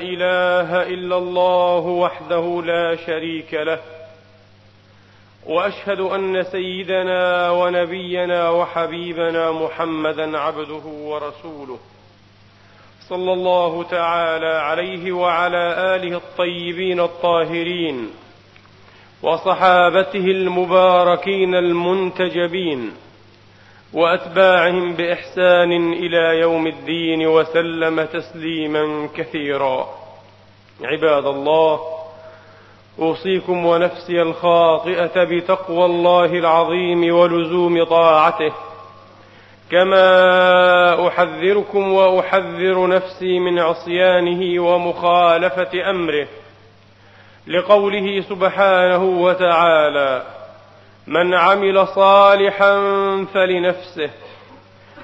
إله إلا الله وحده لا شريك له وأشهد أن سيدنا ونبينا وحبيبنا محمدا عبده ورسوله صلى الله تعالى عليه وعلى آله الطيبين الطاهرين وصحابته المباركين المنتجبين. وأتباعهم بإحسان إلى يوم الدين وسلم تسليما كثيرا. عباد الله أوصيكم ونفسي الخاطئة بتقوى الله العظيم ولزوم طاعته. كما أحذركم وأحذر نفسي من عصيانه ومخالفة أمره لقوله سبحانه وتعالى من عمل صالحا فلنفسه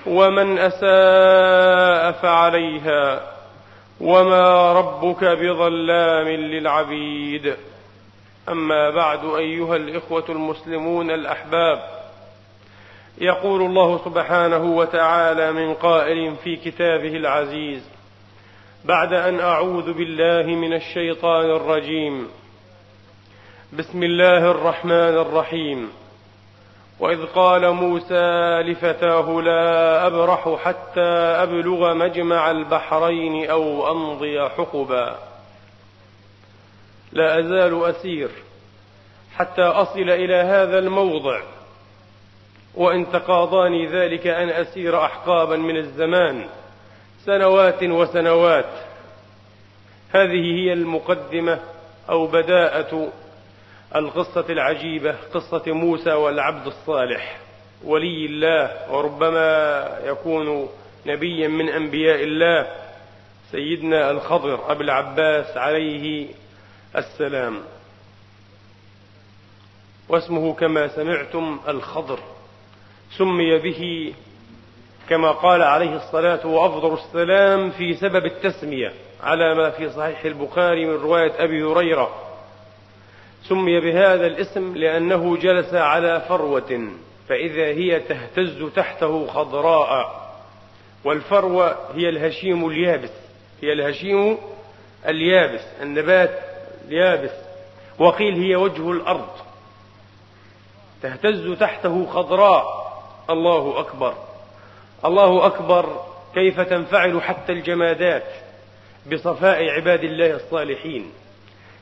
ومن أساء فعليها وما ربك بظلام للعبيد. أما بعد أيها الإخوة المسلمون الأحباب يقول الله سبحانه وتعالى من قائل في كتابه العزيز بعد أن أعوذ بالله من الشيطان الرجيم بسم الله الرحمن الرحيم. وإذ قال موسى لفتاه لا أبرح حتى أبلغ مجمع البحرين أو أمضي حقبا. لا أزال أسير حتى أصل إلى هذا الموضع. وإن تقاضاني ذلك أن أسير أحقابا من الزمان سنوات وسنوات. هذه هي المقدمة أو بداءة القصة العجيبة قصة موسى والعبد الصالح. ولي الله وربما يكون نبيا من أنبياء الله سيدنا الخضر أبو العباس عليه السلام. واسمه كما سمعتم الخضر. سمي به كما قال عليه الصلاة وأفضل السلام في سبب التسمية على ما في صحيح البخاري من رواية أبي هريرة. سمي بهذا الاسم لأنه جلس على فروة فإذا هي تهتز تحته خضراء. والفروة هي الهشيم اليابس هي الهشيم اليابس النبات اليابس. وقيل هي وجه الأرض. تهتز تحته خضراء. الله أكبر. الله أكبر كيف تنفعل حتى الجمادات بصفاء عباد الله الصالحين.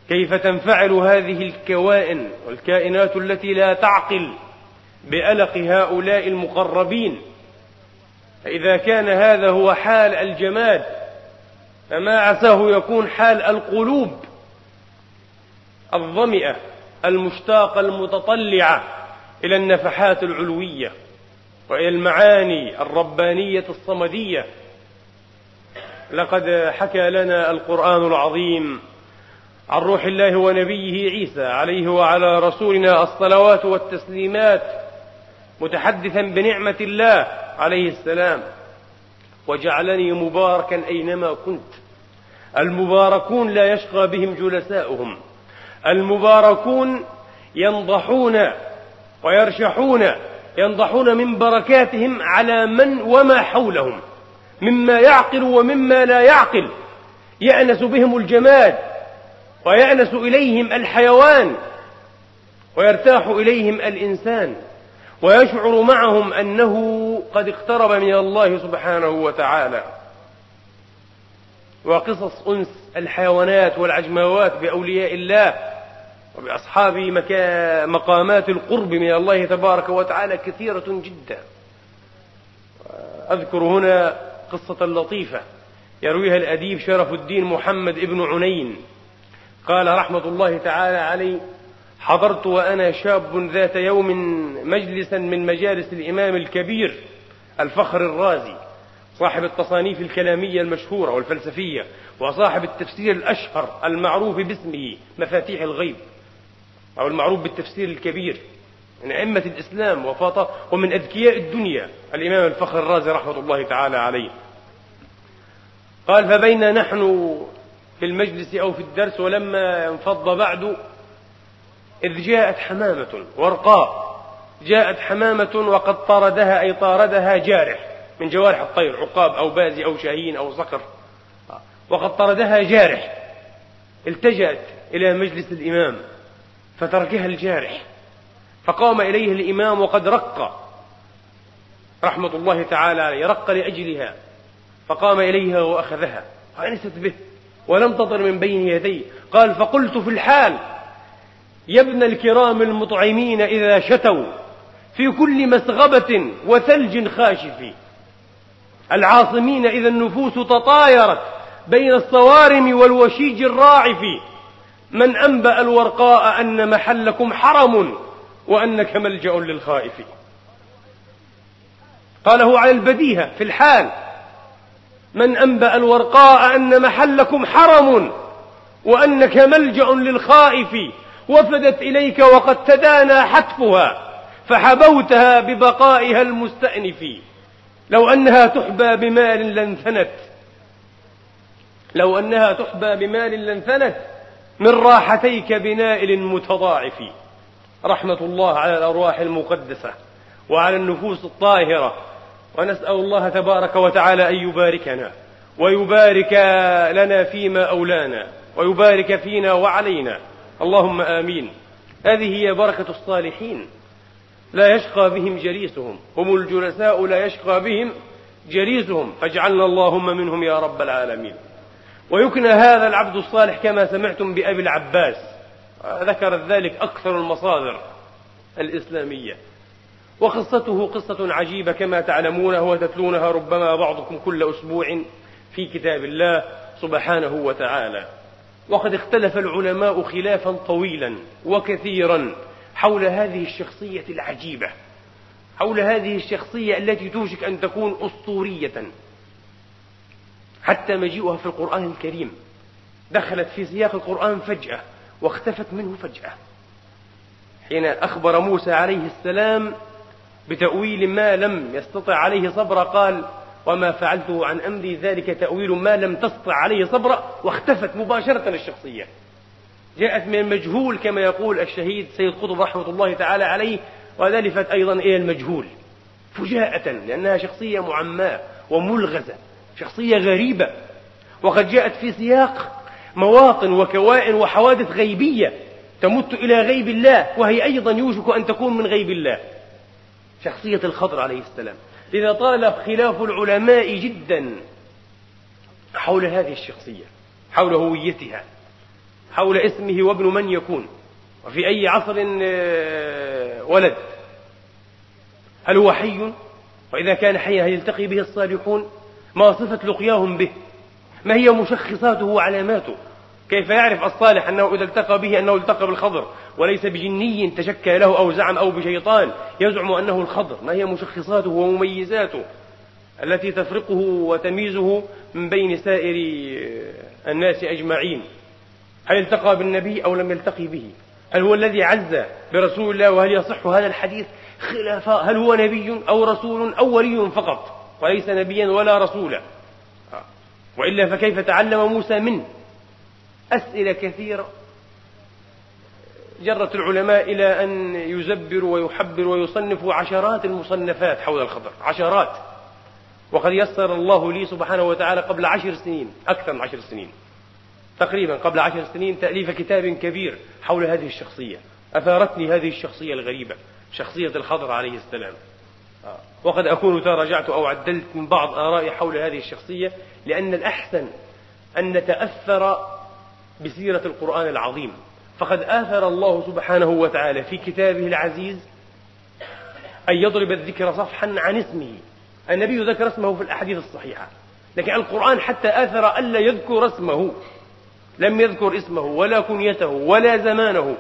كيف تنفعل هذه الكوائن والكائنات التي لا تعقل بألق هؤلاء المقربين؟ فإذا كان هذا هو حال الجماد فما عساه يكون حال القلوب الظمئة المشتاقة المتطلعة إلى النفحات العلوية وإلى المعاني الربانية الصمدية. لقد حكى لنا القرآن العظيم عن روح الله ونبيه عيسى عليه وعلى رسولنا الصلوات والتسليمات متحدثا بنعمة الله عليه السلام. وجعلني مباركا أينما كنت. المباركون لا يشقى بهم جلساؤهم. المباركون ينضحون ويرشحون ينضحون من بركاتهم على من وما حولهم. مما يعقل ومما لا يعقل. يأنس بهم الجماد. ويأنس إليهم الحيوان ويرتاح إليهم الإنسان ويشعر معهم أنه قد اقترب من الله سبحانه وتعالى. وقصص أنس الحيوانات والعجماوات بأولياء الله وبأصحاب مقامات القرب من الله تبارك وتعالى كثيرة جدا. أذكر هنا قصة لطيفة يرويها الأديب شرف الدين محمد ابن عنين. قال رحمة الله تعالى عليه حضرت وأنا شاب ذات يوم مجلسا من مجالس الإمام الكبير الفخر الرازي صاحب التصانيف الكلامية المشهورة والفلسفية وصاحب التفسير الأشهر المعروف باسمه مفاتيح الغيب أو المعروف بالتفسير الكبير من أئمة الإسلام وفاط ومن أذكياء الدنيا. الإمام الفخر الرازي رحمة الله تعالى عليه. قال فبينا نحن في المجلس أو في الدرس ولما انفض بعد إذ جاءت حمامة ورقاء جاءت حمامة وقد طردها أي طاردها جارح من جوارح الطير عقاب أو بازي أو شاهين أو صقر. وقد طردها جارح. التجأت إلى مجلس الإمام فتركها الجارح. فقام إليه الإمام وقد رق. رحمة الله تعالى عليه رق لأجلها. فقام إليها وأخذها. فأنست به. ولم تطر من بين يديه قال فقلت في الحال يا ابن الكرام المطعمين إذا شتوا في كل مسغبة وثلج خاشف. العاصمين إذا النفوس تطايرت بين الصوارم والوشيج الراعف. من أنبأ الورقاء أن محلكم حرم وأنك ملجأ للخائف. قاله على البديهة في الحال من أنبأ الورقاء أن محلكم حرم وأنك ملجأ للخائف وفدت إليك وقد تدانى حتفها فحبوتها ببقائها المستأنف. لو أنها تحبى بمال لانثنت لو أنها تحبى بمال لانثنت من راحتيك بنائل متضاعف. رحمة الله على الأرواح المقدسة وعلى النفوس الطاهرة. ونسأل الله تبارك وتعالى أن يباركنا ويبارك لنا فيما أولانا ويبارك فينا وعلينا. اللهم آمين. هذه هي بركة الصالحين. لا يشقى بهم جليسهم. هم الجلساء لا يشقى بهم جليسهم. فاجعلنا اللهم منهم يا رب العالمين. ويكنى هذا العبد الصالح كما سمعتم بأبي العباس. ذكرت ذلك أكثر المصادر الإسلامية. وقصته قصة عجيبة كما تعلمونها وتتلونها ربما بعضكم كل أسبوع في كتاب الله سبحانه وتعالى. وقد اختلف العلماء خلافا طويلا وكثيرا حول هذه الشخصية العجيبة حول هذه الشخصية التي توشك أن تكون أسطورية. حتى مجيئها في القرآن الكريم دخلت في سياق القرآن فجأة واختفت منه فجأة. حين أخبر موسى عليه السلام بتأويل ما لم يستطع عليه صبرا قال وما فعلته عن أمري ذلك تأويل ما لم تستطع عليه صبرا واختفت مباشرة الشخصية. جاءت من المجهول كما يقول الشهيد سيد قطب رحمة الله تعالى عليه ولفت أيضا إلى المجهول فجاءة لأنها شخصية معماة وملغزة شخصية غريبة. وقد جاءت في سياق مواطن وكوائن وحوادث غيبية تمت إلى غيب الله وهي أيضا يوشك أن تكون من غيب الله. شخصية الخضر عليه السلام. لذا طال خلاف العلماء جدا حول هذه الشخصية حول هويتها حول اسمه وابن من يكون وفي أي عصر آه، ولد. هل هو حي؟ وإذا كان حيا هل يلتقي به الصالحون؟ ما صفة لقياهم به؟ ما هي مشخصاته وعلاماته؟ كيف يعرف الصالح أنه إذا التقى به أنه التقى بالخضر؟ وليس بجني تشكى له أو زعم أو بشيطان. يزعم أنه الخضر. ما هي مشخصاته ومميزاته التي تفرقه وتميزه من بين سائر الناس أجمعين. هل التقى بالنبي أو لم يلتقي به؟ هل هو الذي عز برسول الله؟ وهل يصح هذا الحديث؟ خلاف هل هو نبي أو رسول أو ولي فقط؟ وليس نبيا ولا رسولا. وإلا فكيف تعلم موسى منه؟ أسئلة كثيرة. جرت العلماء إلى أن يزبروا ويحبروا ويصنفوا عشرات المصنفات حول الخضر عشرات. وقد يسر الله لي سبحانه وتعالى قبل عشر سنين أكثر من عشر سنين. تقريبا قبل عشر سنين تأليف كتاب كبير حول هذه الشخصية. أثارتني هذه الشخصية الغريبة شخصية الخضر عليه السلام. وقد أكون تراجعت أو عدلت من بعض آرائي حول هذه الشخصية لأن الأحسن أن نتأثر بسيرة القرآن العظيم. فقد آثر الله سبحانه وتعالى في كتابه العزيز أن يضرب الذكر صفحا عن اسمه. النبي ذكر اسمه في الأحاديث الصحيحة. لكن القرآن حتى آثر ألا يذكر اسمه. لم يذكر اسمه ولا كنيته ولا زمانه.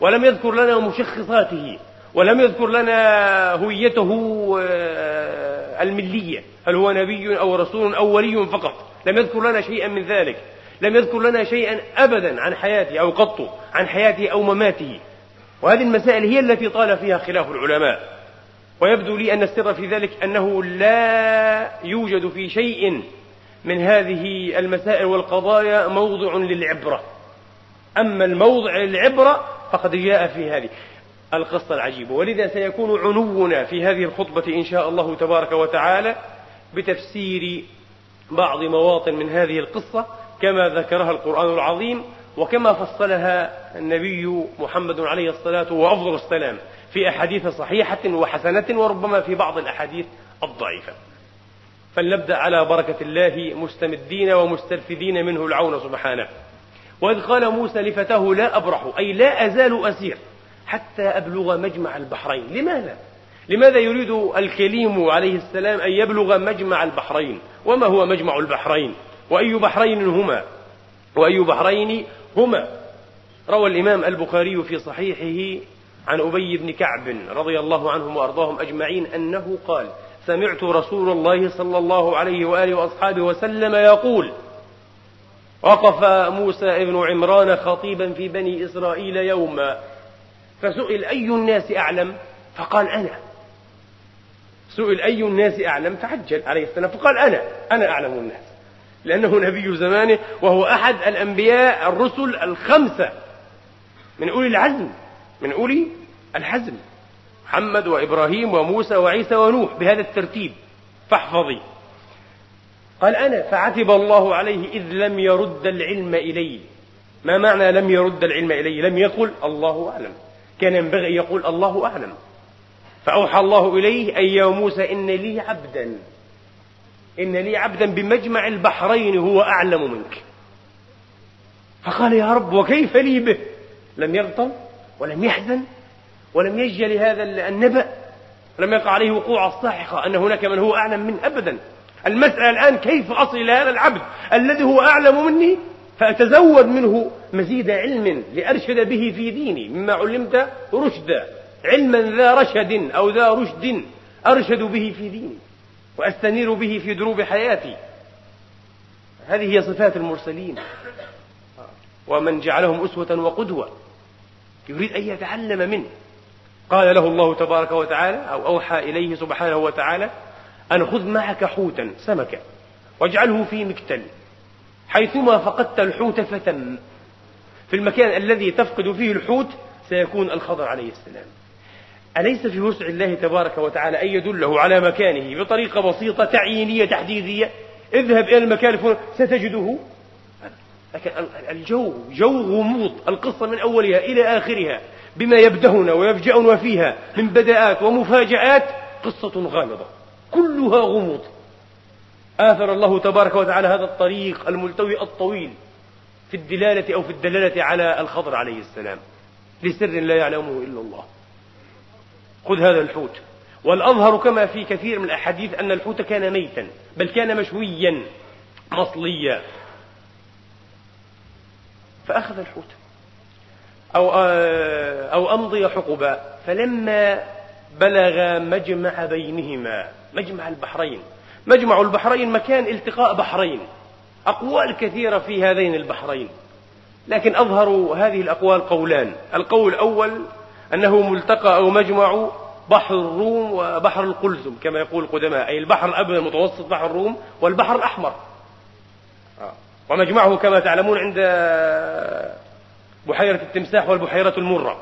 ولم يذكر لنا مشخصاته. ولم يذكر لنا هويته آه، الملية. هل هو نبي أو رسول أو ولي فقط. لم يذكر لنا شيئا من ذلك. لم يذكر لنا شيئا أبدا عن حياته أو قط عن حياته أو مماته. وهذه المسائل هي التي طال فيها خلاف العلماء. ويبدو لي أن السر في ذلك أنه لا يوجد في شيء من هذه المسائل والقضايا موضع للعبرة. أما الموضع للعبرة فقد جاء في هذه القصة العجيبة. ولذا سيكون عنونا في هذه الخطبة إن شاء الله تبارك وتعالى بتفسير بعض مواطن من هذه القصة كما ذكرها القرآن العظيم وكما فصلها النبي محمد عليه الصلاة وأفضل السلام في أحاديث صحيحة وحسنة وربما في بعض الأحاديث الضعيفة. فلنبدأ على بركة الله مستمدين ومسترفدين منه العون سبحانه. وإذ قال موسى لفتاه لا أبرح أي لا أزال أسير حتى أبلغ مجمع البحرين. لماذا؟ لماذا يريد الكليم عليه السلام أن يبلغ مجمع البحرين؟ وما هو مجمع البحرين؟ وأي بحرين هما وأي بحرين هما. روى الإمام البخاري في صحيحه عن أبي بن كعب رضي الله عنهم وأرضاهم أجمعين أنه قال سمعت رسول الله صلى الله عليه وآله وأصحابه وسلم يقول وقف موسى ابن عمران خطيبا في بني إسرائيل يوما. فسئل أي الناس أعلم؟ فقال أنا. سئل أي الناس أعلم؟ فعجل عليه السلام. فقال أنا. أنا أعلم الناس. لأنه نبي زمانه وهو أحد الأنبياء الرسل الخمسة من أولي العزم من أولي الحزم محمد وإبراهيم وموسى وعيسى ونوح بهذا الترتيب. فاحفظي. قال أنا فعتب الله عليه إذ لم يرد العلم إلي. ما معنى لم يرد العلم إلي؟ لم يقل الله أعلم. كان ينبغي أن يقول الله أعلم. فأوحى الله إليه أي يا موسى إن لي عبدا. إن لي عبدا بمجمع البحرين هو أعلم منك. فقال يا رب وكيف لي به؟ لم يغضب ولم يحزن ولم يجل هذا النبأ لم يقع عليه وقوع الصاعقة أن هناك من هو أعلم منه أبدا. المسألة الآن كيف أصل إلى هذا العبد الذي هو أعلم مني؟ فأتزود منه مزيد علم لأرشد به في ديني مما علمت رشدا علما ذا رشد أو ذا رشد أرشد به في ديني. وأستنير به في دروب حياتي. هذه هي صفات المرسلين. ومن جعلهم أسوة وقدوة يريد أن يتعلم منه. قال له الله تبارك وتعالى أو أوحى إليه سبحانه وتعالى أن خذ معك حوتا سمكا واجعله في مكتل. حيثما فقدت الحوت فتم. في المكان الذي تفقد فيه الحوت سيكون الخضر عليه السلام. أليس في وسع الله تبارك وتعالى أن يدله على مكانه بطريقة بسيطة تعيينية تحديدية؟ اذهب إلى المكان ستجده. لكن الجو جو غموض القصة من أولها إلى آخرها بما يبدهنا ويفجأنا فيها من بداءات ومفاجآت قصة غامضة كلها غموض. آثر الله تبارك وتعالى هذا الطريق الملتوي الطويل في الدلالة أو في الدلالة على الخضر عليه السلام. لسر لا يعلمه إلا الله. خذ هذا الحوت. والأظهر كما في كثير من الأحاديث أن الحوت كان ميتا بل كان مشويا مصليا. فأخذ الحوت. أو آه، أو أمضي حقبا. فلما بلغ مجمع بينهما مجمع البحرين. مجمع البحرين مكان التقاء بحرين. أقوال كثيرة في هذين البحرين. لكن أظهر هذه الأقوال قولان. القول الأول أنه ملتقى أو مجمع بحر الروم وبحر القلزم كما يقول القدماء أي البحر الأبيض المتوسط بحر الروم والبحر الأحمر. آه. ومجمعه كما تعلمون عند بحيرة التمساح والبحيرة المرة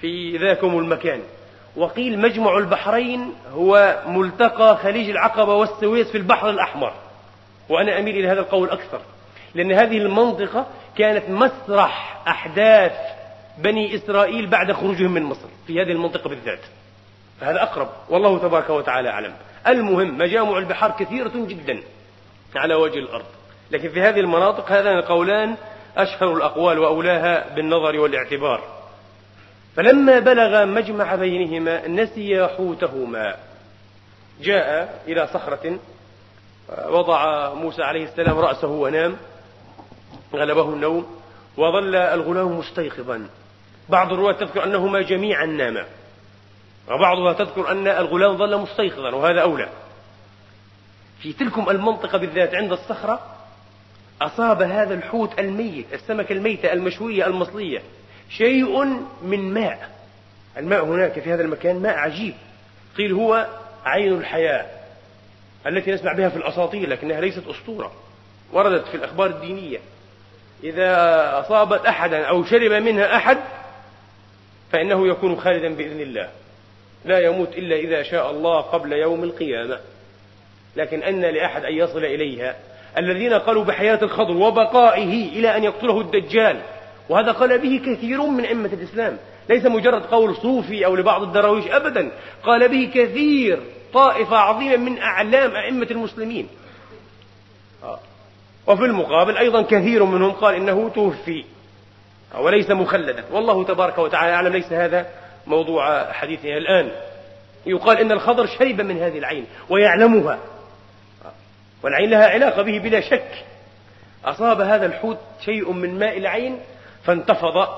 في ذاكم المكان. وقيل مجمع البحرين هو ملتقى خليج العقبة والسويس في البحر الأحمر. وأنا أميل إلى هذا القول أكثر لأن هذه المنطقة كانت مسرح أحداث بني إسرائيل بعد خروجهم من مصر في هذه المنطقة بالذات. فهذا أقرب والله تبارك وتعالى أعلم. المهم مجامع البحار كثيرة جدا على وجه الأرض. لكن في هذه المناطق هذان القولان أشهر الأقوال وأولاها بالنظر والاعتبار. فلما بلغ مجمع بينهما نسي حوتهما. جاء إلى صخرة وضع موسى عليه السلام رأسه ونام غلبه النوم وظل الغلام مستيقظا. بعض الرواة تذكر أنهما جميعا ناما وبعضها تذكر أن الغلام ظل مستيقظا وهذا أولى. في تلكم المنطقة بالذات عند الصخرة أصاب هذا الحوت الميت السمكة الميتة المشوية المصلية شيء من ماء. الماء هناك في هذا المكان ماء عجيب. قيل هو عين الحياة التي نسمع بها في الأساطير لكنها ليست أسطورة وردت في الأخبار الدينية. إذا أصابت أحدا أو شرب منها أحد فإنه يكون خالدا بإذن الله. لا يموت إلا إذا شاء الله قبل يوم القيامة. لكن أن لأحد أن يصل إليها. الذين قالوا بحياة الخضر وبقائه إلى أن يقتله الدجال. وهذا قال به كثير من أئمة الإسلام. ليس مجرد قول صوفي أو لبعض الدراويش أبدا. قال به كثير طائفة عظيمة من أعلام أئمة المسلمين. آه. وفي المقابل أيضا كثير منهم قال إنه توفي. وليس مخلدا. والله تبارك وتعالى أعلم ليس هذا موضوع حديثنا الآن. يقال إن الخضر شرب من هذه العين ويعلمها. والعين لها علاقة به بلا شك. أصاب هذا الحوت شيء من ماء العين فانتفض.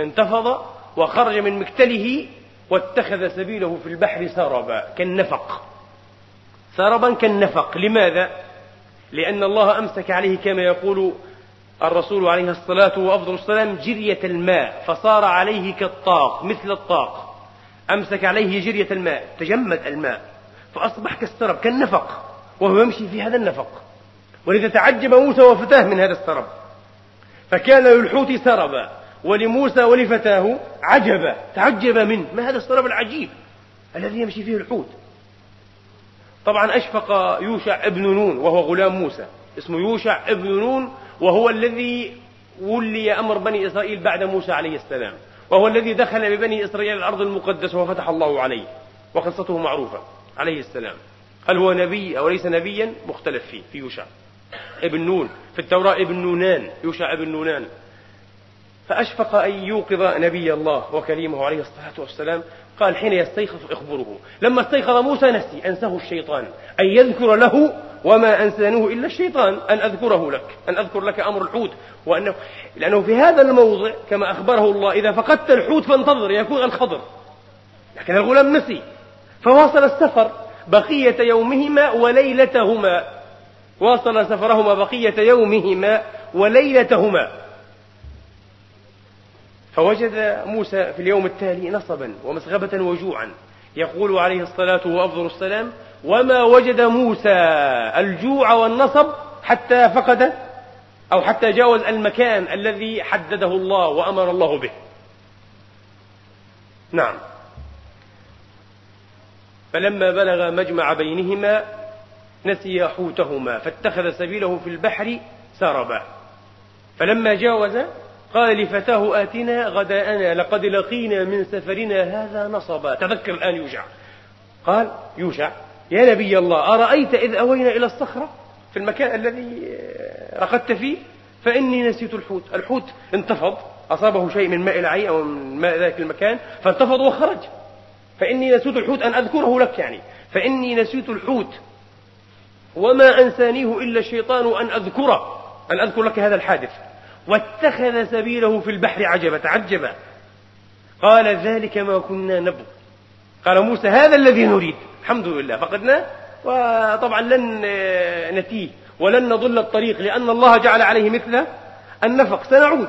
انتفض وخرج من مكتله واتخذ سبيله في البحر سربا كالنفق. سربا كالنفق. لماذا؟ لأن الله أمسك عليه كما يقول الرسول عليه الصلاة وأفضل السلام جرية الماء فصار عليه كالطاق مثل الطاق. أمسك عليه جرية الماء تجمد الماء فأصبح كالسرب كالنفق وهو يمشي في هذا النفق. ولذا تعجب موسى وفتاه من هذا السرب. فكان للحوت سربا ولموسى ولفتاه عجبا تعجب منه. ما هذا السرب العجيب الذي يمشي فيه الحوت؟ طبعا أشفق يوشع ابن نون وهو غلام موسى اسمه يوشع ابن نون وهو الذي ولي أمر بني إسرائيل بعد موسى عليه السلام. وهو الذي دخل ببني إسرائيل الأرض المقدسة وفتح الله عليه وقصته معروفة عليه السلام. هل هو نبي أو ليس نبيا؟ مختلف فيه في يوشع ابن نون في التوراة ابن نونان يوشع ابن نونان. فأشفق أن يوقظ نبي الله وكليمه عليه الصلاة والسلام. قال حين يستيقظ اخبره. لما استيقظ موسى نسي أنساه الشيطان. أن يذكر له وما أنسانه إلا الشيطان. أن أذكره لك. أن أذكر لك أمر الحوت. وأنه لأنه في هذا الموضع كما أخبره الله إذا فقدت الحوت فانتظر يكون الخضر. لكن الغلام نسي. فواصل السفر بقية يومهما وليلتهما. واصل سفرهما بقية يومهما وليلتهما. فوجد موسى في اليوم التالي نصبا ومسغبة وجوعا. يقول عليه الصلاة وأفضل السلام وما وجد موسى الجوع والنصب حتى فقد أو حتى جاوز المكان الذي حدده الله وأمر الله به. نعم. فلما بلغ مجمع بينهما نسي حوتهما فاتخذ سبيله في البحر سربا. فلما جاوز قال لفتاه آتنا غداءنا لقد لقينا من سفرنا هذا نصبا. تذكر الآن يوشع قال يوشع يا نبي الله أرأيت إذ أوينا إلى الصخرة؟ في المكان الذي رقدت فيه؟ فإني نسيت الحوت. الحوت انتفض. أصابه شيء من ماء العين أو من ماء ذلك المكان فانتفض وخرج. فإني نسيت الحوت أن أذكره لك يعني. فإني نسيت الحوت. وما أنسانيه إلا الشيطان أن أذكره. أن أذكر لك هذا الحادث. واتخذ سبيله في البحر عجبا تعجبا. قال ذلك ما كنا نبغي. قال موسى هذا الذي نريد. الحمد لله فقدناه. وطبعا لن نتيه ولن نضل الطريق لأن الله جعل عليه مثل النفق. سنعود.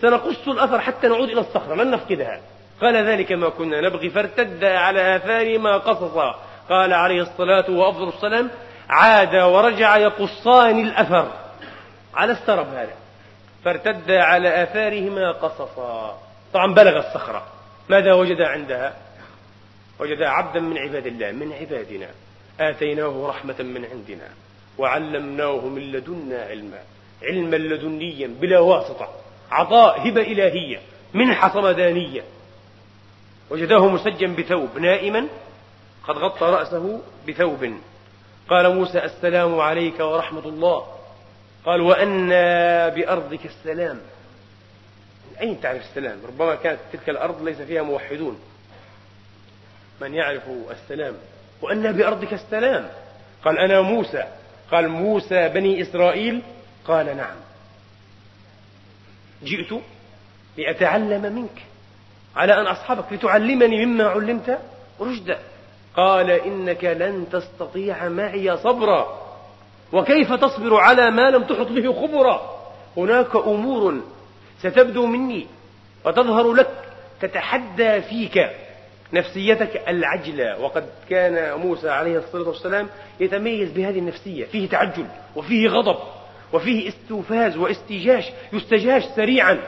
سنقص الأثر حتى نعود إلى الصخرة. لن نفقدها قال ذلك ما كنا نبغي. فارتد على آثارهما قصصا قال عليه الصلاة وأفضل السلام عاد ورجع يقصان الأثر. على السرب هذا. فارتد على آثارهما قصصا. طبعا بلغ الصخرة. ماذا وجد عندها؟ وجد عبدا من عباد الله من عبادنا. آتيناه رحمة من عندنا. وعلمناه من لدنا علما. علما لدنيا بلا واسطة. عطاء هبة إلهية. منحة صمدانية وجداه مسجا بثوب نائما. قد غطى رأسه بثوب. قال موسى السلام عليك ورحمة الله. قال وأنا بأرضك السلام. من أين تعرف السلام؟ ربما كانت تلك الأرض ليس فيها موحدون. من يعرف السلام؟ وأنا بأرضك السلام. قال أنا موسى. قال موسى بني إسرائيل؟ قال نعم. جئت لأتعلم منك. على أن أصحابك لتعلمني مما علمت رشدا. قال إنك لن تستطيع معي صبرا. وكيف تصبر على ما لم تحط به خبرا؟ هناك أمور ستبدو مني وتظهر لك تتحدى فيك نفسيتك العجلة. وقد كان موسى عليه الصلاة والسلام يتميز بهذه النفسية. فيه تعجل وفيه غضب وفيه استوفاز واستجاش يستجاش سريعا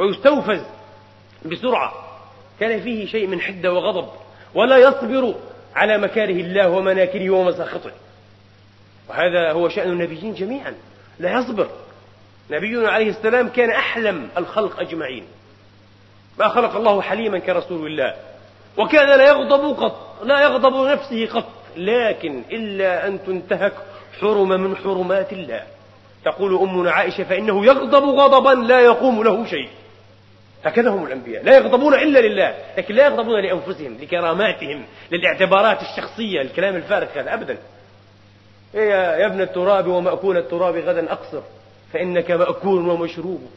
ويستوفز بسرعة. كان فيه شيء من حدة وغضب. ولا يصبر على مكاره الله ومناكره ومساخطه. وهذا هو شأن النبيين جميعا. لا يصبر. نبينا عليه السلام كان أحلم الخلق أجمعين. ما خلق الله حليما كرسول الله. وكان لا يغضب قط لا يغضب نفسه قط. لكن إلا أن تنتهك حرم من حرمات الله. تقول أمنا عائشة فإنه يغضب غضبا لا يقوم له شيء. هكذا هم الأنبياء. لا يغضبون إلا لله لكن لا يغضبون لأنفسهم لكراماتهم للاعتبارات الشخصية الكلام الفارغ هذا أبدا. إيه يا ابن التراب ومأكول التراب غدا أقصر فإنك مأكول ومشروب.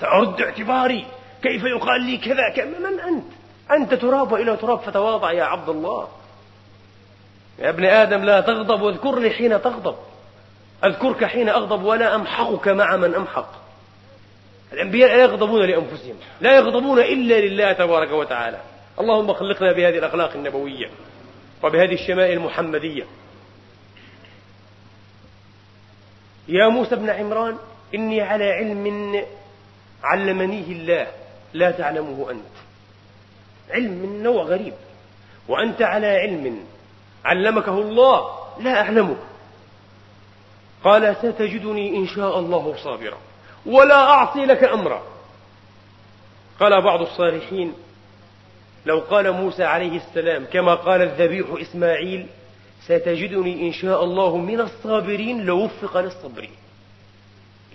سأرد اعتباري كيف يقال لي كذا؟ من أنت؟ أنت تراب وإلى تراب فتواضع يا عبد الله. يا ابن آدم لا تغضب واذكرني حين تغضب. أذكرك حين أغضب ولا أمحقك مع من أمحق. الأنبياء لا يغضبون لأنفسهم لا يغضبون إلا لله تبارك وتعالى. اللهم خلقنا بهذه الأخلاق النبوية وبهذه الشمائل المحمدية. يا موسى بن عمران إني على علم علمنيه الله لا تعلمه أنت. علم من نوع غريب وأنت على علم علمكه الله لا أعلمه. قال ستجدني إن شاء الله صابرا ولا أعصي لك أمرا. قال بعض الصالحين لو قال موسى عليه السلام كما قال الذبيح إسماعيل ستجدني إن شاء الله من الصابرين لوفق للصبر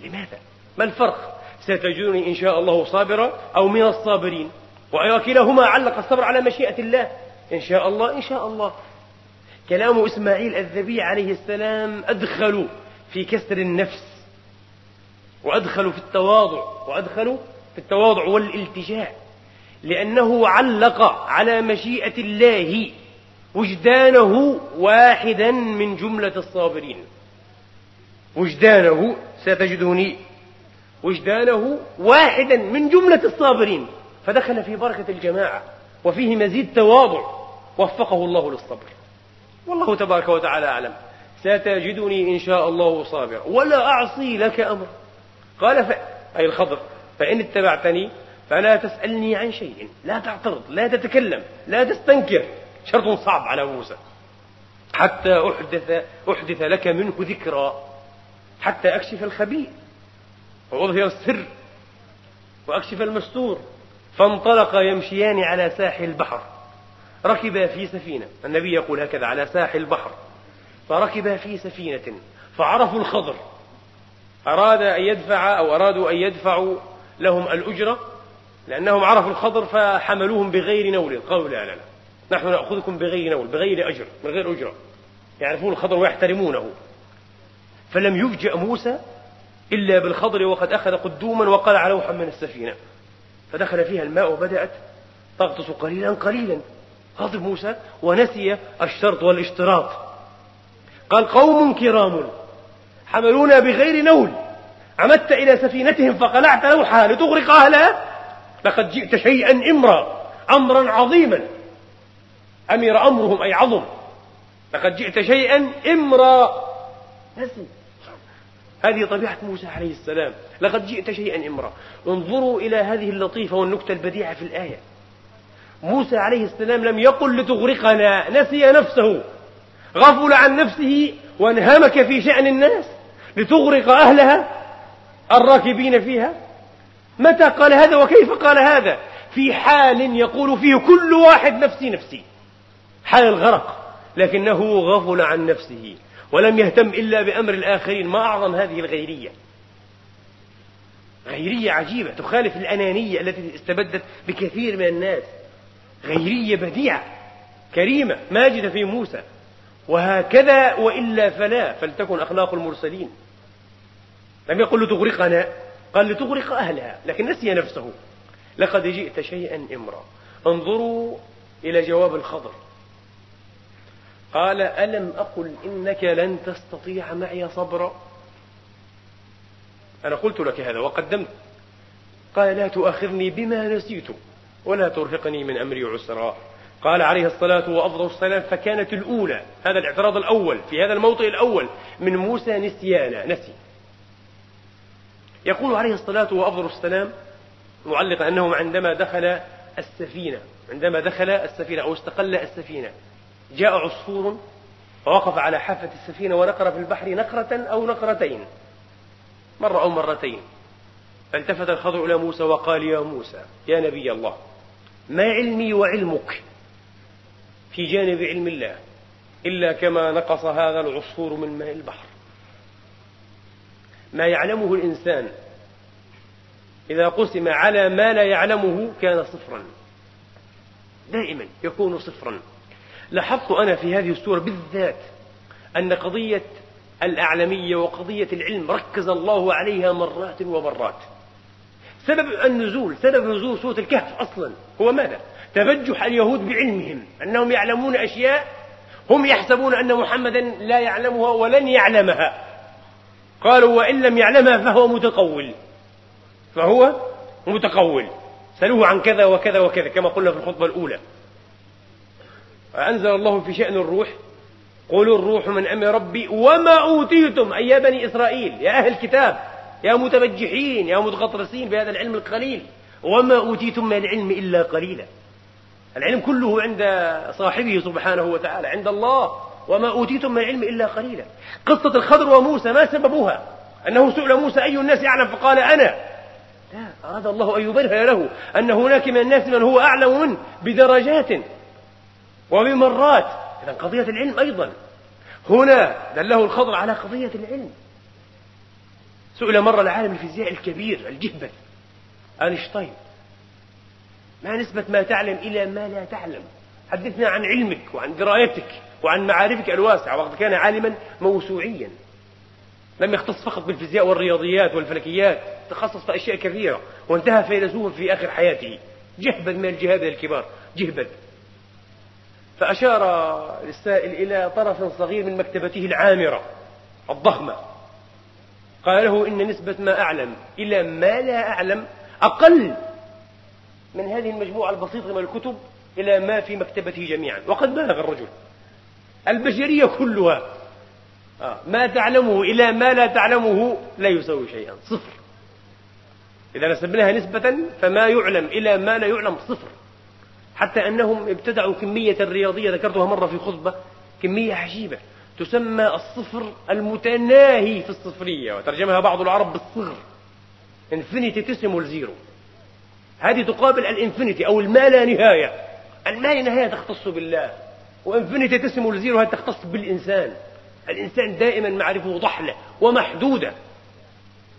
لماذا؟ ما الفرق؟ ستجدني إن شاء الله صابرا أو من الصابرين. وكلاهما علق الصبر على مشيئة الله. إن شاء الله إن شاء الله. كلام إسماعيل الذبيح عليه السلام أدخلوا في كسر النفس وأدخلوا في التواضع وأدخلوا في التواضع والالتجاء لأنه علق على مشيئة الله. وجدانه واحدا من جملة الصابرين. وجدانه ستجدني وجدانه واحدا من جملة الصابرين. فدخل في بركة الجماعة وفيه مزيد تواضع. وفقه الله للصبر. والله تبارك وتعالى أعلم. ستجدني إن شاء الله صابرا. ولا أعصي لك أمر قال ف... أي الخضر فإن اتبعتني فلا تسألني عن شيء. لا تعترض لا تتكلم لا تستنكر. شرط صعب على موسى. حتى أحدث أحدث لك منه ذكرى. حتى أكشف الخبيء وأظهر السر. وأكشف المستور. فانطلقا يمشيان على ساحل البحر. ركبا في سفينة. النبي يقول هكذا على ساحل البحر. فركبا في سفينة. فعرفوا الخضر. أراد أن يدفع أو أرادوا أن يدفعوا لهم الأجرة. لأنهم عرفوا الخضر فحملوهم بغير نول. قالوا لا لا لا. نحن نأخذكم بغير نول بغير أجر من غير أجرة. يعرفون الخضر ويحترمونه. فلم يفجأ موسى إلا بالخضر وقد أخذ قدوما وقلع لوحا من السفينة. فدخل فيها الماء وبدأت تغطس قليلا قليلا. غضب موسى ونسي الشرط والاشتراط. قال قوم كرام حملونا بغير نول. عمدت إلى سفينتهم فقلعت لوحها لتغرق أهلها. لقد جئت شيئا إمرا أمرا عظيما. أمر أمرهم أي عظم. لقد جئت شيئا إمرأ. نسي هذه طبيعة موسى عليه السلام. لقد جئت شيئا إمرأ. انظروا إلى هذه اللطيفة والنكتة البديعة في الآية. موسى عليه السلام لم يقل لتغرقنا نسي نفسه. غفل عن نفسه وانهمك في شأن الناس لتغرق أهلها الراكبين فيها. متى قال هذا وكيف قال هذا؟ في حال يقول فيه كل واحد نفسي نفسي. حال الغرق لكنه غفل عن نفسه ولم يهتم إلا بأمر الآخرين ما أعظم هذه الغيرية. غيرية عجيبة تخالف الأنانية التي استبدت بكثير من الناس. غيرية بديعة كريمة ماجدة في موسى. وهكذا وإلا فلا فلتكن أخلاق المرسلين. لم يقل لتغرقنا قال لتغرق أهلها لكن نسي نفسه. لقد جئت شيئا إمرا. انظروا إلى جواب الخضر. قال ألم أقل إنك لن تستطيع معي صبرا؟ أنا قلت لك هذا وقدمت. قال لا تؤاخذني بما نسيت ولا ترهقني من أمري عسرا. قال عليه الصلاة وأفضل السلام فكانت الأولى هذا الاعتراض الأول في هذا الموطئ الأول من موسى نسيانا نسي. يقول عليه الصلاة وأفضل السلام معلقا أنه عندما دخل السفينة عندما دخل السفينة أو استقل السفينة جاء عصفور ووقف على حافة السفينة ونقر في البحر نقرة أو نقرتين. مرة أو مرتين. فالتفت الخضر إلى موسى وقال يا موسى يا نبي الله ما علمي وعلمك في جانب علم الله إلا كما نقص هذا العصفور من ماء البحر. ما يعلمه الإنسان إذا قسم على ما لا يعلمه كان صفرا. دائما يكون صفرا. لاحظت أنا في هذه السورة بالذات أن قضية الأعلمية وقضية العلم ركز الله عليها مرات ومرات. سبب النزول سبب نزول سورة الكهف أصلا هو ماذا؟ تبجح اليهود بعلمهم أنهم يعلمون أشياء هم يحسبون أن محمدا لا يعلمها ولن يعلمها. قالوا وإن لم يعلمها فهو متقول. فهو متقول. سألوه عن كذا وكذا وكذا كما قلنا في الخطبة الأولى. فأنزل الله في شأن الروح. قولوا الروح من أمر ربي وما أوتيتم. أي يا بني إسرائيل يا أهل الكتاب يا متبجحين يا متغطرسين بهذا العلم القليل. وما أوتيتم من العلم إلا قليلا. العلم كله عند صاحبه سبحانه وتعالى عند الله. وما أوتيتم من العلم إلا قليلا. قصة الخضر وموسى ما سببها؟ أنه سئل موسى أي الناس يعلم فقال أنا. لا أراد الله أن يبرهن له أن هناك من الناس من هو أعلم منه بدرجات. وبمرات. إذا قضية العلم أيضا. هنا دله الخضر على قضية العلم. سئل مرة العالم الفيزياء الكبير الجهبذ أينشتاين ما نسبة ما تعلم إلى ما لا تعلم؟ حدثنا عن علمك وعن درايتك وعن معارفك الواسعة وقد كان عالما موسوعيا. لم يختص فقط بالفيزياء والرياضيات والفلكيات تخصص في أشياء كثيرة وانتهى فيلسوفا في آخر حياته. جهبذ من الجهابذة الكبار. جهبذ فأشار السائل إلى طرف صغير من مكتبته العامرة الضخمة. قال له إن نسبة ما أعلم إلى ما لا أعلم أقل من هذه المجموعة البسيطة من الكتب إلى ما في مكتبته جميعا. وقد بالغ الرجل. البشرية كلها آه، ما تعلمه إلى ما لا تعلمه لا يساوي شيئا. صفر. إذا نسبناها نسبة فما يعلم إلى ما لا يعلم صفر. حتى أنهم ابتدعوا كمية رياضية ذكرتها مرة في خطبة كمية عجيبة. تسمى الصفر المتناهي في الصفرية وترجمها بعض العرب بالصغر. infinitesimal zero. هذه تقابل ال infinity أو الما لا نهاية. الما لا نهاية تختص بالله و infinitesimal zero هذه تختص بالإنسان. الإنسان دائما معارفه ضحلة ومحدودة.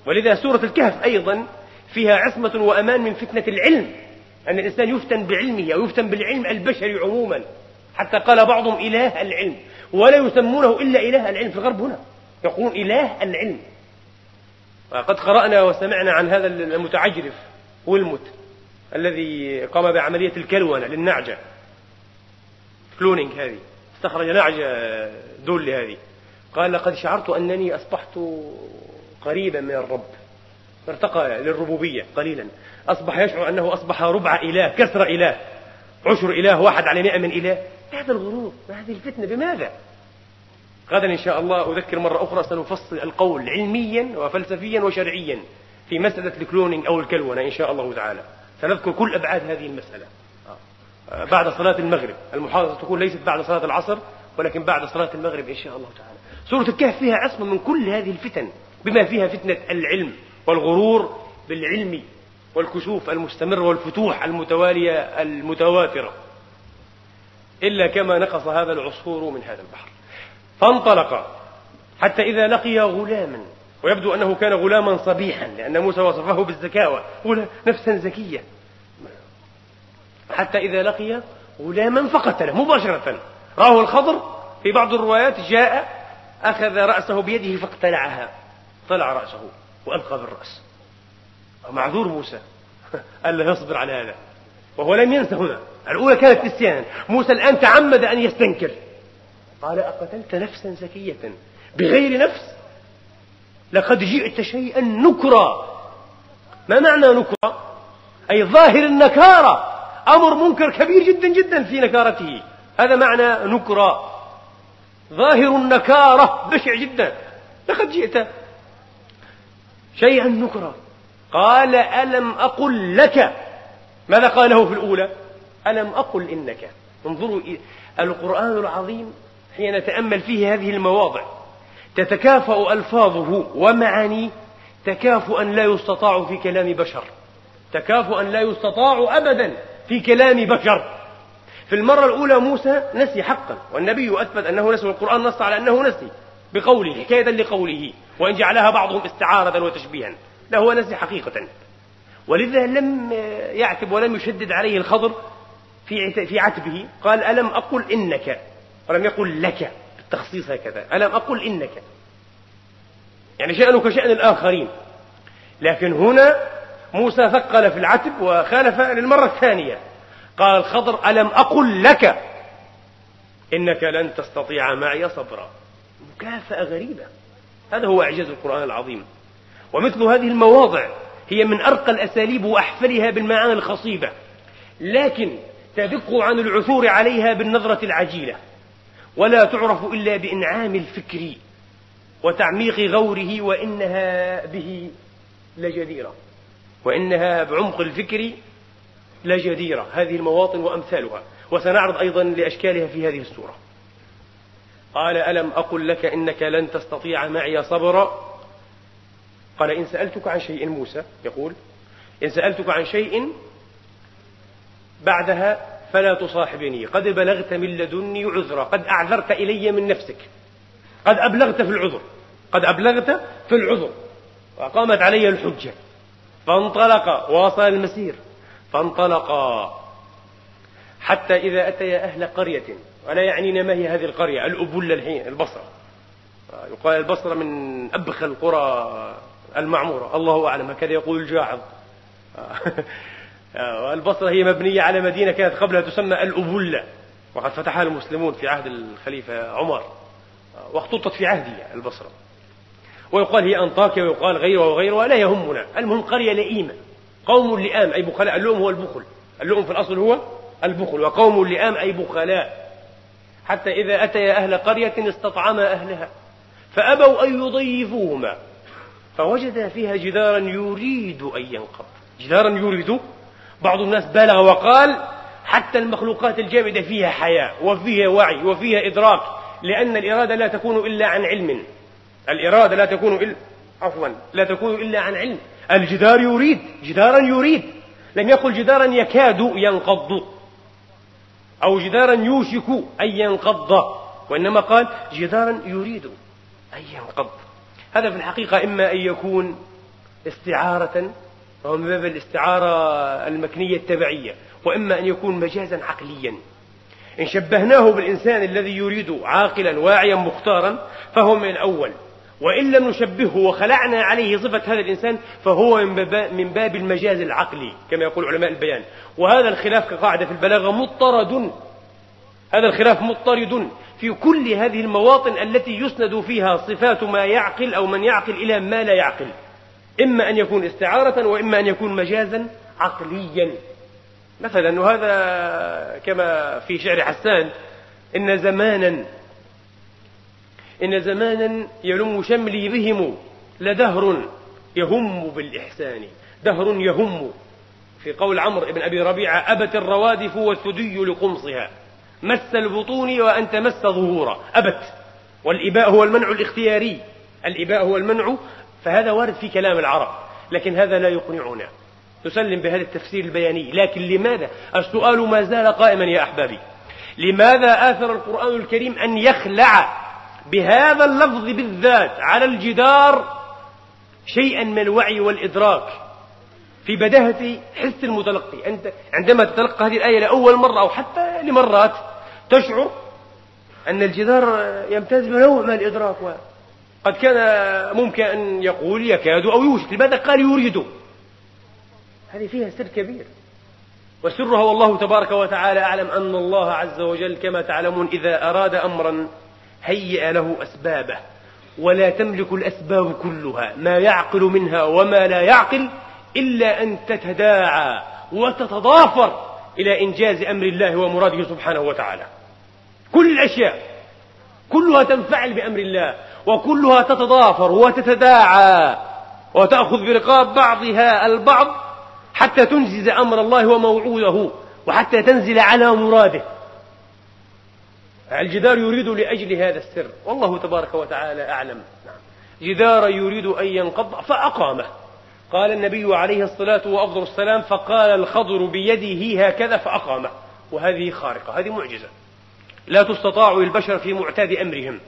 ولذا سورة الكهف أيضا فيها عصمة وأمان من فتنة العلم. أن الإنسان يفتن بعلمه أو يفتن بالعلم البشري عموما. حتى قال بعضهم إله العلم. ولا يسمونه إلا إله العلم في الغرب هنا. يقولون إله العلم. وقد قرأنا وسمعنا عن هذا المتعجرف ويلموت الذي قام بعملية الكلونة للنعجة. كلونينج هذه. استخرج نعجة دول هذه قال لقد شعرت أنني أصبحت قريبا من الرب. ارتقى للربوبية قليلا. أصبح يشعر أنه أصبح ربع إله كسر إله. عشر إله واحد على مئة من إله. هذا الغرور هذه الفتنة بماذا؟ غدا إن شاء الله أذكر مرة أخرى سنفصل القول علميا وفلسفيا وشرعيا في مسألة الكلونينج أو الكلونة إن شاء الله تعالى. سنذكر كل أبعاد هذه المسألة. آه، بعد صلاة المغرب. المحاضرة تكون ليست بعد صلاة العصر ولكن بعد صلاة المغرب إن شاء الله تعالى. سورة الكهف فيها عصمة من كل هذه الفتن بما فيها فتنة العلم والغرور بالعلم. والكشوف المستمرة والفتوح المتوالية المتواترة. إلا كما نقص هذا العصفور من هذا البحر. فانطلق. حتى إذا لقي غلاما ويبدو أنه كان غلاما صبيحا لأن موسى وصفه بالزكاوة نفسا زكية. حتى إذا لقي غلاما فقتله مباشرة. راه الخضر في بعض الروايات جاء أخذ رأسه بيده فاقتلعها طلع رأسه وألقى بالرأس. معذور موسى. ألا يصبر على هذا. وهو لم ينس هنا. الأولى كانت نسيانا موسى الآن تعمد أن يستنكر. قال أقتلت نفسا زكية. بغير نفس؟ لقد جئت شيئا نكرا. ما معنى نكرا؟ أي ظاهر النكارة. أمر منكر كبير جدا جدا في نكارته. هذا معنى نكرة ظاهر النكارة. بشع جدا. لقد جئت شيئا نكرا. قال ألم أقل لك؟ ماذا قاله في الأولى؟ ألم أقل إنك؟ انظروا القرآن العظيم حين نتأمل فيه هذه المواضع. تتكافأ ألفاظه ومعانيه تكافؤا لا يستطاع في كلام بشر. تكافؤا لا يستطاع أبدا في كلام بشر. في المرة الأولى موسى نسي حقا والنبي أثبت أنه نسي والقرآن نص على أنه نسي بقوله حكاية لقوله وإن جعلها بعضهم استعارة وتشبيها. لا هو نسي حقيقة. ولذا لم يعتب ولم يشدد عليه الخضر في في عتبه. قال ألم أقل إنك؟ ولم يقل لك بالتخصيص هكذا. ألم أقل إنك؟ يعني شأنك شأن الآخرين. لكن هنا موسى ثقل في العتب وخالف للمرة الثانية. قال الخضر ألم أقل لك؟ إنك لن تستطيع معي صبرا. مكافأة غريبة. هذا هو إعجاز القرآن العظيم. ومثل هذه المواضع هي من أرقى الأساليب وأحفلها بالمعاني الخصيبة لكن تدق عن العثور عليها بالنظرة العجيلة ولا تعرف إلا بإنعام الفكر وتعميق غوره وإنها به لجديرة وإنها بعمق الفكر لجديرة. هذه المواطن وأمثالها وسنعرض أيضا لأشكالها في هذه السورة قال ألم أقل لك إنك لن تستطيع معي صبرا؟ قال إن سألتك عن شيء موسى يقول إن سألتك عن شيء بعدها فلا تصاحبني قد بلغت من لدني عذرا قد أعذرت إلي من نفسك قد أبلغت في العذر قد أبلغت في العذر وقامت علي الحجة فانطلق واصل المسير فانطلقا حتى إذا أتيا أهل قرية ولا يعنينا ما هي هذه القرية الأبلة الحين البصرة يقال البصرة من أبخل القرى. المعمورة. الله أعلم. هكذا يقول الجاعظ. البصرة هي مبنية على مدينة كانت قبلها تسمى الأبلة وقد فتحها المسلمون في عهد الخليفة عمر. واختطت في عهده البصرة. ويقال هي أنطاكيا ويقال غيرها وغيرها لا يهمنا. المهم قرية لئيمة. قوم لئام أي بخلاء. اللؤم هو البخل. اللؤم في الأصل هو البخل. وقوم لئام أي بخلاء. حتى إذا أتيا أهل قرية استطعما أهلها. فأبوا أن يضيفوهما. فوجد فيها جدارا يريد أن ينقض. جدارا يريد؟ بعض الناس بالغ وقال حتى المخلوقات الجامدة فيها حياة وفيها وعي وفيها إدراك لأن الإرادة لا تكون إلا عن علم. الإرادة لا تكون إلا عفوا لا تكون إلا عن علم. الجدار يريد جدارا يريد. لم يقل جدارا يكاد ينقض أو جدارا يوشك أن ينقض وإنما قال جدارا يريد أن ينقض. هذا في الحقيقة إما أن يكون استعارة وهو من باب الاستعارة المكنية التبعية وإما أن يكون مجازا عقليا. إن شبهناه بالإنسان الذي يريد عاقلا واعيا مختارا فهو من الأول. وإن لم نشبهه وخلعنا عليه صفة هذا الإنسان فهو من باب المجاز العقلي كما يقول علماء البيان. وهذا الخلاف كقاعدة في البلاغة مضطرد. هذا الخلاف مضطرد. في كل هذه المواطن التي يسند فيها صفات ما يعقل أو من يعقل إلى ما لا يعقل. إما أن يكون استعارة وإما أن يكون مجازا عقليا. مثلا وهذا كما في شعر حسان إن زمانا إن زمانا يلم شملي بهم لدهر يهم بالإحسان. دهر يهم. في قول عمرو بن أبي ربيعة أبت الروادف والثدي لقمصها. مس البطون وأن تمس ظهورا أبت. والإباء هو المنع الاختياري. الإباء هو المنع. فهذا وارد في كلام العرب. لكن هذا لا يقنعنا. نسلم بهذا التفسير البياني. لكن لماذا؟ السؤال ما زال قائما يا أحبابي. لماذا آثر القرآن الكريم أن يخلع بهذا اللفظ بالذات على الجدار شيئا من الوعي والإدراك؟ في بداهة حس المتلقي. أنت عندما تتلقى هذه الآية لأول مرة أو حتى لمرات تشعر أن الجدار يمتاز بنوع من الإدراك قد كان ممكن أن يقول يكاد أو يوشك لماذا قال يريد؟ هذه فيها سر كبير. وسرها والله تبارك وتعالى أعلم أن الله عز وجل كما تعلمون إذا أراد أمرا هيئ له أسبابه. ولا تملك الأسباب كلها ما يعقل منها وما لا يعقل إلا أن تتداعى وتتضافر إلى إنجاز أمر الله ومراده سبحانه وتعالى. كل الأشياء. كلها تنفعل بأمر الله وكلها تتضافر وتتداعى وتأخذ برقاب بعضها البعض حتى تنجز أمر الله وموعوده وحتى تنزل على مراده. الجدار يريد لأجل هذا السر. والله تبارك وتعالى أعلم. جدارا يريد أن ينقض فأقامه. قال النبي عليه الصلاة وأفضل السلام فقال الخضر بيده هكذا فأقامه. وهذه خارقة هذه معجزة. لا تستطاع للبشر في معتاد أمرهم.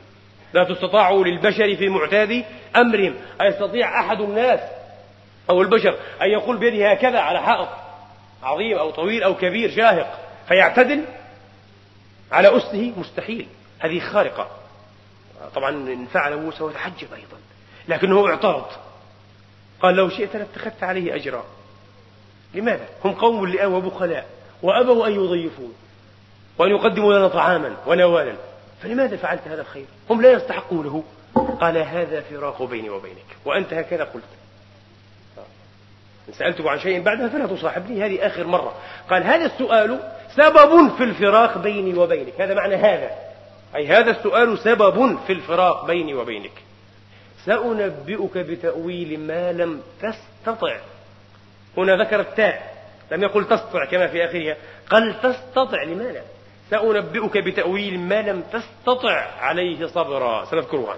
لا تستطاع للبشر في معتاد أمرهم. أيستطيع أحد الناس أو البشر أن يقول بيده هكذا على حائط عظيم أو طويل أو كبير شاهق فيعتدل؟ على أسه مستحيل. هذه خارقة. طبعا إن فعل موسى وتحجب أيضا. لكنه اعترض. قال لو شئت لاتخذت عليه أجرا. لماذا؟ هم قوم لئام وبخلاء. وأبوا أن يضيفون. وأن يقدموا لنا طعاما ونوالا فلماذا فعلت هذا الخير؟ هم لا يستحقونه. قال هذا فراق بيني وبينك. وأنت هكذا قلت. إن سألتك عن شيء بعدها فلا تصاحبني هذه آخر مرة. قال هذا السؤال سبب في الفراق بيني وبينك. هذا معنى هذا. أي هذا السؤال سبب في الفراق بيني وبينك. سأنبئك بتأويل ما لم تستطع. هنا ذكر التاء. لم يقل تستطع كما في آخرها. قال تستطع. لماذا؟ سأنبئك بتأويل ما لم تستطع عليه صبرا. سنذكرها.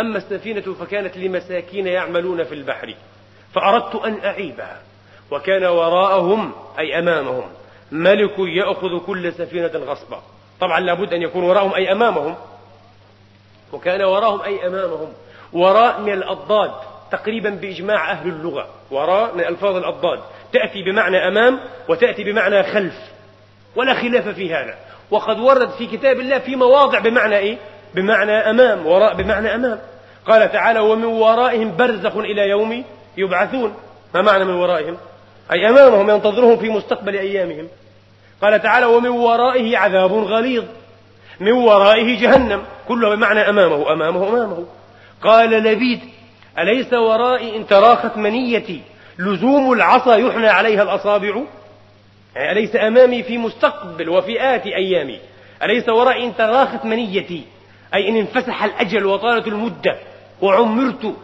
أما السفينة فكانت لمساكين يعملون في البحر فأردت أن أعيبها وكان وراءهم أي أمامهم ملك يأخذ كل سفينة غصبا. طبعا لابد أن يكون وراءهم أي أمامهم. وكان وراءهم أي أمامهم وراء من الأضداد تقريبا بإجماع أهل اللغة. وراء من ألفاظ الأضداد. تأتي بمعنى أمام وتأتي بمعنى خلف. ولا خلاف في هذا. وقد ورد في كتاب الله في مواضع بمعنى إيه؟ بمعنى أمام وراء بمعنى أمام. قال تعالى ومن ورائهم برزخ إلى يوم يبعثون. ما معنى من ورائهم؟ أي أمامهم ينتظرهم في مستقبل أيامهم. قال تعالى ومن ورائه عذاب غليظ من ورائه جهنم. كله بمعنى أمامه أمامه أمامه. قال لبيد أليس ورائي إن تراخت منيتي؟ لزوم العصا يحنى عليها الأصابع أليس أمامي في مستقبل وفي آتي أيامي؟ أليس ورائي إن تراخت منيتي؟ أي إن انفسح الأجل وطالت المدة وعمرت؟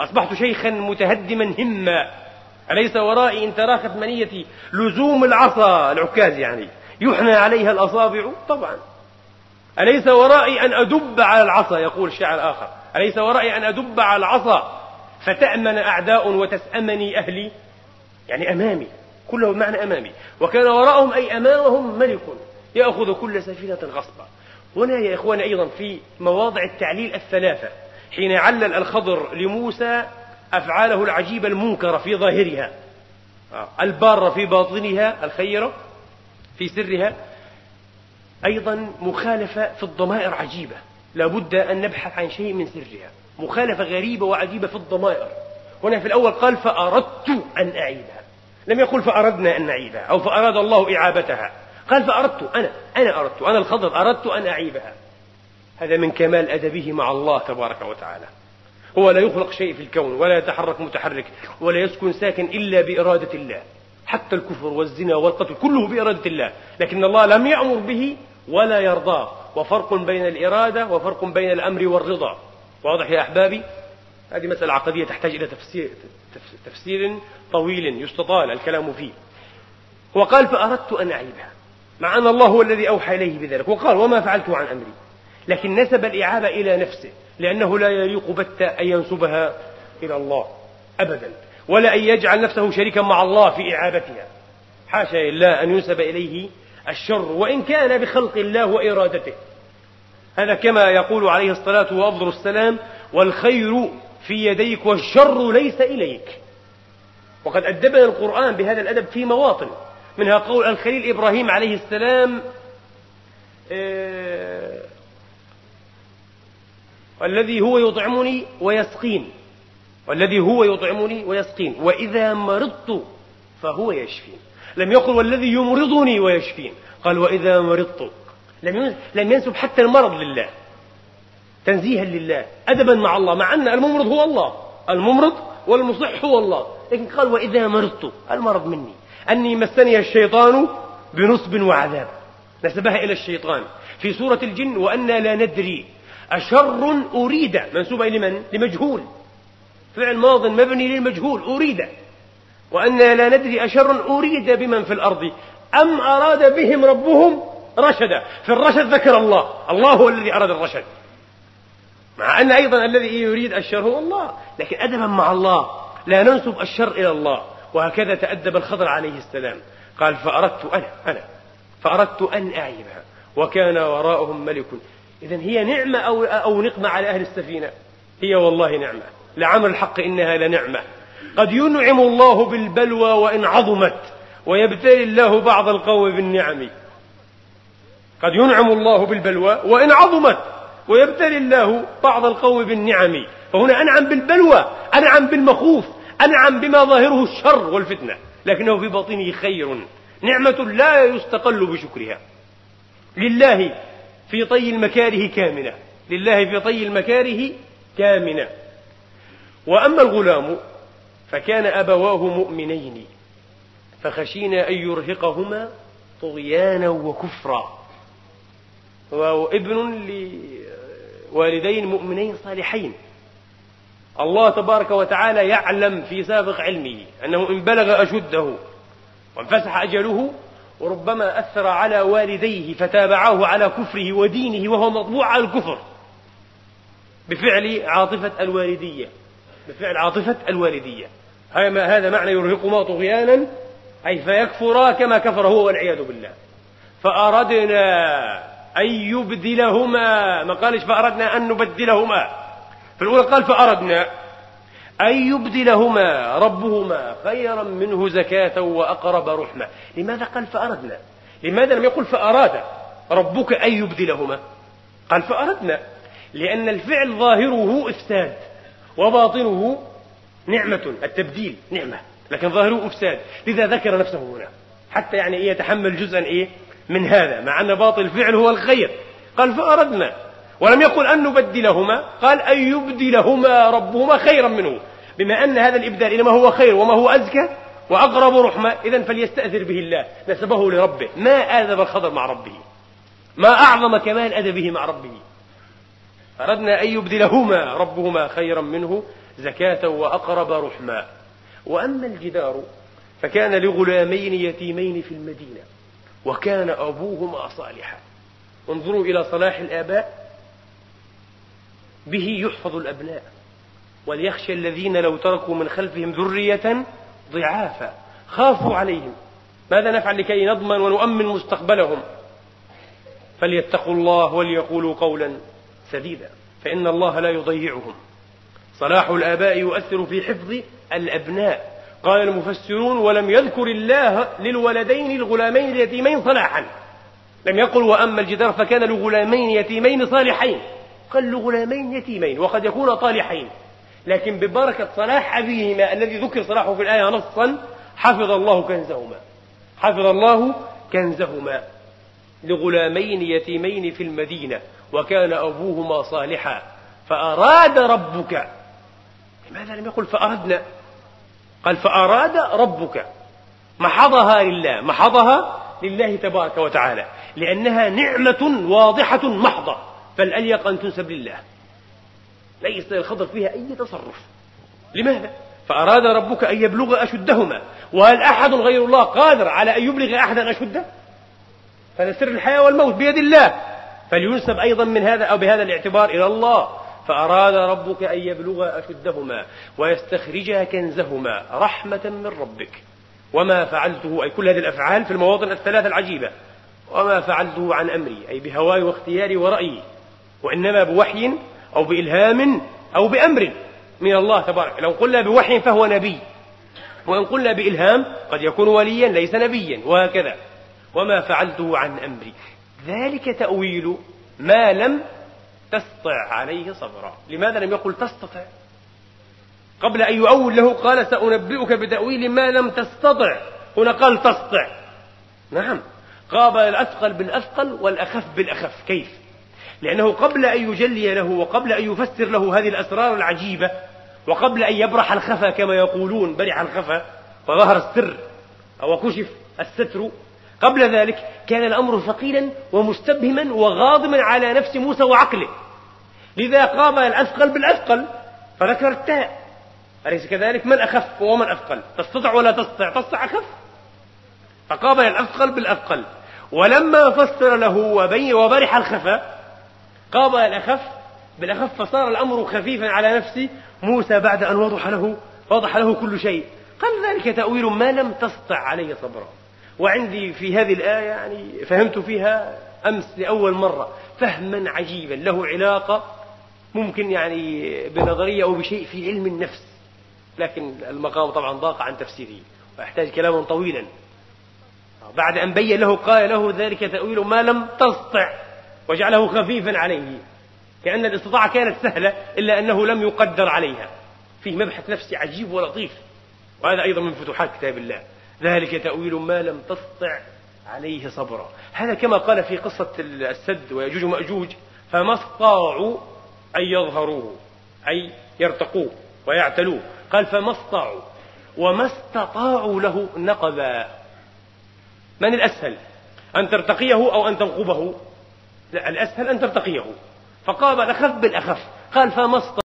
أصبحت شيخا متهدما هما. أليس ورائي إن تراخت منيتي؟ لزوم العصا العكاز يعني. يحنى عليها الأصابع؟ طبعا. أليس ورائي أن أدب على العصا؟ يقول الشاعر الآخر أليس ورائي أن أدب على العصا؟ فتأمن أعداء وتسأمني أهلي؟ يعني أمامي. كله بمعنى أمامي. وكان وراءهم أي أمامهم ملك. يأخذ كل سفينة غصبا. هنا يا إخواني أيضا في مواضع التعليل الثلاثة. حين علل الخضر لموسى أفعاله العجيبة المنكرة في ظاهرها. البارة في باطنها الخيرة في سرها. أيضا مخالفة في الضمائر عجيبة. لابد أن نبحث عن شيء من سرها. مخالفة غريبة وعجيبة في الضمائر. هنا في الأول قال فأردت أن أعيدها. لم يقل فأردنا أن نعيدها أو فأراد الله إعابتها. قال فأردت أنا أنا أردت أنا الخضر أردت أن أعيبها. هذا من كمال أدبه مع الله تبارك وتعالى. هو لا يخلق شيء في الكون ولا يتحرك متحرك ولا يسكن ساكن إلا بإرادة الله. حتى الكفر والزنا والقتل كله بإرادة الله. لكن الله لم يأمر به ولا يرضاه. وفرق بين الإرادة وفرق بين الأمر والرضا. واضح يا أحبابي؟ هذه مسألة عقدية تحتاج إلى تفسير, تفسير طويل يستطال الكلام فيه. وقال فأردت أن أعيبها مع أن الله هو الذي أوحى إليه بذلك وقال وما فعلت عن أمري. لكن نسب الإعابة إلى نفسه لأنه لا يليق بت أن ينسبها إلى الله أبدا ولا أن يجعل نفسه شريكا مع الله في إعابتها. حاشا لله أن ينسب إليه الشر وإن كان بخلق الله وإرادته. هذا كما يقول عليه الصلاة وأفضل السلام والخير في يديك والشر ليس إليك. وقد أدبنا القرآن بهذا الأدب في مواطن منها قول الخليل إبراهيم عليه السلام آه والذي هو يطعمني ويسقين والذي هو يطعمني ويسقين وإذا مرضت فهو يشفين. لم يقل والذي يمرضني ويشفين قال وإذا مرضت. لم ينسب حتى المرض لله تنزيها لله أدبا مع الله مع أن الممرض هو الله الممرض والمصح هو الله. لكن قال وإذا مرضت المرض مني أني مسني الشيطان بنصب وعذاب. نسبها إلى الشيطان. في سورة الجن وأنا لا ندري أشر أريد. منسوبة لمن؟ لمجهول. فعل ماض مبني للمجهول أريد. وأنا لا ندري أشر أريد بمن في الأرض. أم أراد بهم ربهم رشدا؟ في الرشد ذكر الله. الله هو الذي أراد الرشد. مع أن أيضا الذي يريد الشر هو الله. لكن أدبا مع الله. لا ننسب الشر إلى الله. وهكذا تأدب الخضر عليه السلام. قال فأردت أنا أنا فأردت أن أعيبها. وكان وراءهم ملك. إذا هي نعمة أو, أو نقمة على أهل السفينة؟ هي والله نعمة. لعمل الحق إنها لنعمة. قد ينعم الله بالبلوى وإن عظمت ويبتلي الله بعض القوم بالنعم. قد ينعم الله بالبلوى وإن عظمت ويبتلي الله بعض القوم بالنعم. فهنا أنعم بالبلوى أنعم بالمخوف. أنعم بما ظاهره الشر والفتنة لكنه في باطنه خير. نعمة لا يستقل بشكرها. لله في طي المكاره كامنة. لله في طي المكاره كامنة. وأما الغلام فكان أبواه مؤمنين فخشينا أن يرهقهما طغيانا وكفرا. وابن لوالدين مؤمنين صالحين. الله تبارك وتعالى يعلم في سابق علمه أنه إن بلغ أشده وانفسح أجله وربما أثر على والديه فتابعاه على كفره ودينه وهو مطبوع على الكفر بفعل عاطفة الوالدية بفعل عاطفة الوالدية. هذا معنى يرهقهما طغيانا أي فيكفرا كما كفر هو والعياذ بالله. فأردنا أن يبدلهما. ما قالش فأردنا أن نبدلهما. في الأولى قال فأردنا أن يبدلهما ربهما خيرا منه زكاة وأقرب رحمة. لماذا قال فأردنا؟ لماذا لم يقل فأراد ربك أن يبدلهما؟ قال فأردنا لأن الفعل ظاهره إفساد وباطنه نعمة التبديل نعمة لكن ظاهره إفساد. لذا ذكر نفسه هنا حتى يعني إيه يتحمل جزءا إيه؟ من هذا مع أن باطل الفعل هو الخير. قال فأردنا ولم يقل أن نبدلهما قال أن يبدلهما ربهما خيرا منه. بما أن هذا الإبدال إنما هو خير وما هو أزكى وأقرب رحمة إذا فليستأثر به الله نسبه لربه. ما آدب الخضر مع ربه؟ ما أعظم كمال أدبه مع ربه؟ أردنا أن يبدلهما ربهما خيرا منه زكاة وأقرب رحما وأما الجدار فكان لغلامين يتيمين في المدينة وكان أبوهما صالحا. انظروا إلى صلاح الآباء به يحفظ الأبناء. وليخشى الذين لو تركوا من خلفهم ذرية ضعافا. خافوا عليهم. ماذا نفعل لكي نضمن ونؤمن مستقبلهم؟ فليتقوا الله وليقولوا قولا سديدا. فإن الله لا يضيعهم. صلاح الآباء يؤثر في حفظ الأبناء. قال المفسرون ولم يذكر الله للولدين الغلامين اليتيمين صلاحا. لم يقل وأما الجدار فكان لغلامين يتيمين صالحين. قال لغلامين يتيمين وقد يكون طالحين. لكن ببركة صلاح أبيهما الذي ذكر صلاحه في الآية نصا حفظ الله كنزهما. حفظ الله كنزهما. لغلامين يتيمين في المدينة وكان أبوهما صالحا. فأراد ربك. لماذا لم يقل فأردنا؟ قال فأراد ربك. محضها لله محضها لله تبارك وتعالى. لأنها نعمة واضحة محضة. فالأليق أن تنسب لله. ليس للخضر فيها أي تصرف. لماذا؟ فأراد ربك أن يبلغ أشدهما. وهل أحد غير الله قادر على أن يبلغ أحدا أشده؟ هذا سر الحياة والموت بيد الله. فلينسب أيضا من هذا أو بهذا الاعتبار إلى الله. فأراد ربك أن يبلغ أشدهما ويستخرجا كنزهما رحمة من ربك. وما فعلته أي كل هذه الأفعال في المواطن الثلاثة العجيبة. وما فعلته عن أمري أي بهواي واختياري ورأيي. وإنما بوحي أو بإلهام أو بأمر من الله تبارك لو قلنا بوحي فهو نبي. وإن قلنا بإلهام قد يكون وليا ليس نبيا وهكذا. وما فعلته عن أمري. ذلك تأويل ما لم تستطع عليه صبرا. لماذا لم يقل تستطع قبل أن يؤول له قال سأنبئك بتأويل ما لم تستطع. هنا قال تستطع نعم. قابل الأثقل بالأثقل والأخف بالأخف. كيف؟ لأنه قبل أن يجلي له وقبل أن يفسر له هذه الأسرار العجيبة وقبل أن يبرح الخفا كما يقولون برح الخفا وظهر السر أو كشف الستر. قبل ذلك كان الأمر ثقيلا ومستبهما وغاضما على نفس موسى وعقله. لذا قام الأثقل بالأثقل فذكر التاء. أليس كذلك؟ من أخف ومن أثقل؟ تستطع ولا تستطع؟ تستطع أخف. فقابل الأثقل بالأثقل. ولما فسر له وبرح الخفاء قابل الأخف بالأخف فصار الأمر خفيفا على نفس موسى بعد أن وضح له وضح له كل شيء. قال ذلك تأويل ما لم تستطع عليه صبرا وعندي في هذه الآية يعني فهمت فيها أمس لأول مرة فهما عجيبا. له علاقة ممكن يعني بنظرية أو بشيء في علم النفس. لكن المقام طبعا ضاق عن تفسيره ويحتاج كلاما طويلا. بعد أن بين له قال له ذلك تأويل ما لم تستطع وجعله خفيفا عليه كأن الاستطاعة كانت سهلة إلا أنه لم يقدر عليها. فيه مبحث نفسي عجيب ولطيف وهذا أيضا من فتوحات كتاب الله. ذلك تأويل ما لم تستطع عليه صبرا. هذا كما قال في قصة السد ويجوج ومأجوج فما استطاعوا أن يظهروه أي يرتقوه ويعتلوه. قال فما استطاعوا وما استطاعوا له نقبا. من الأسهل؟ أن ترتقيه أو أن تنقبه لا الأسهل أن ترتقيه. فقابل الأخف بالأخف. قال فما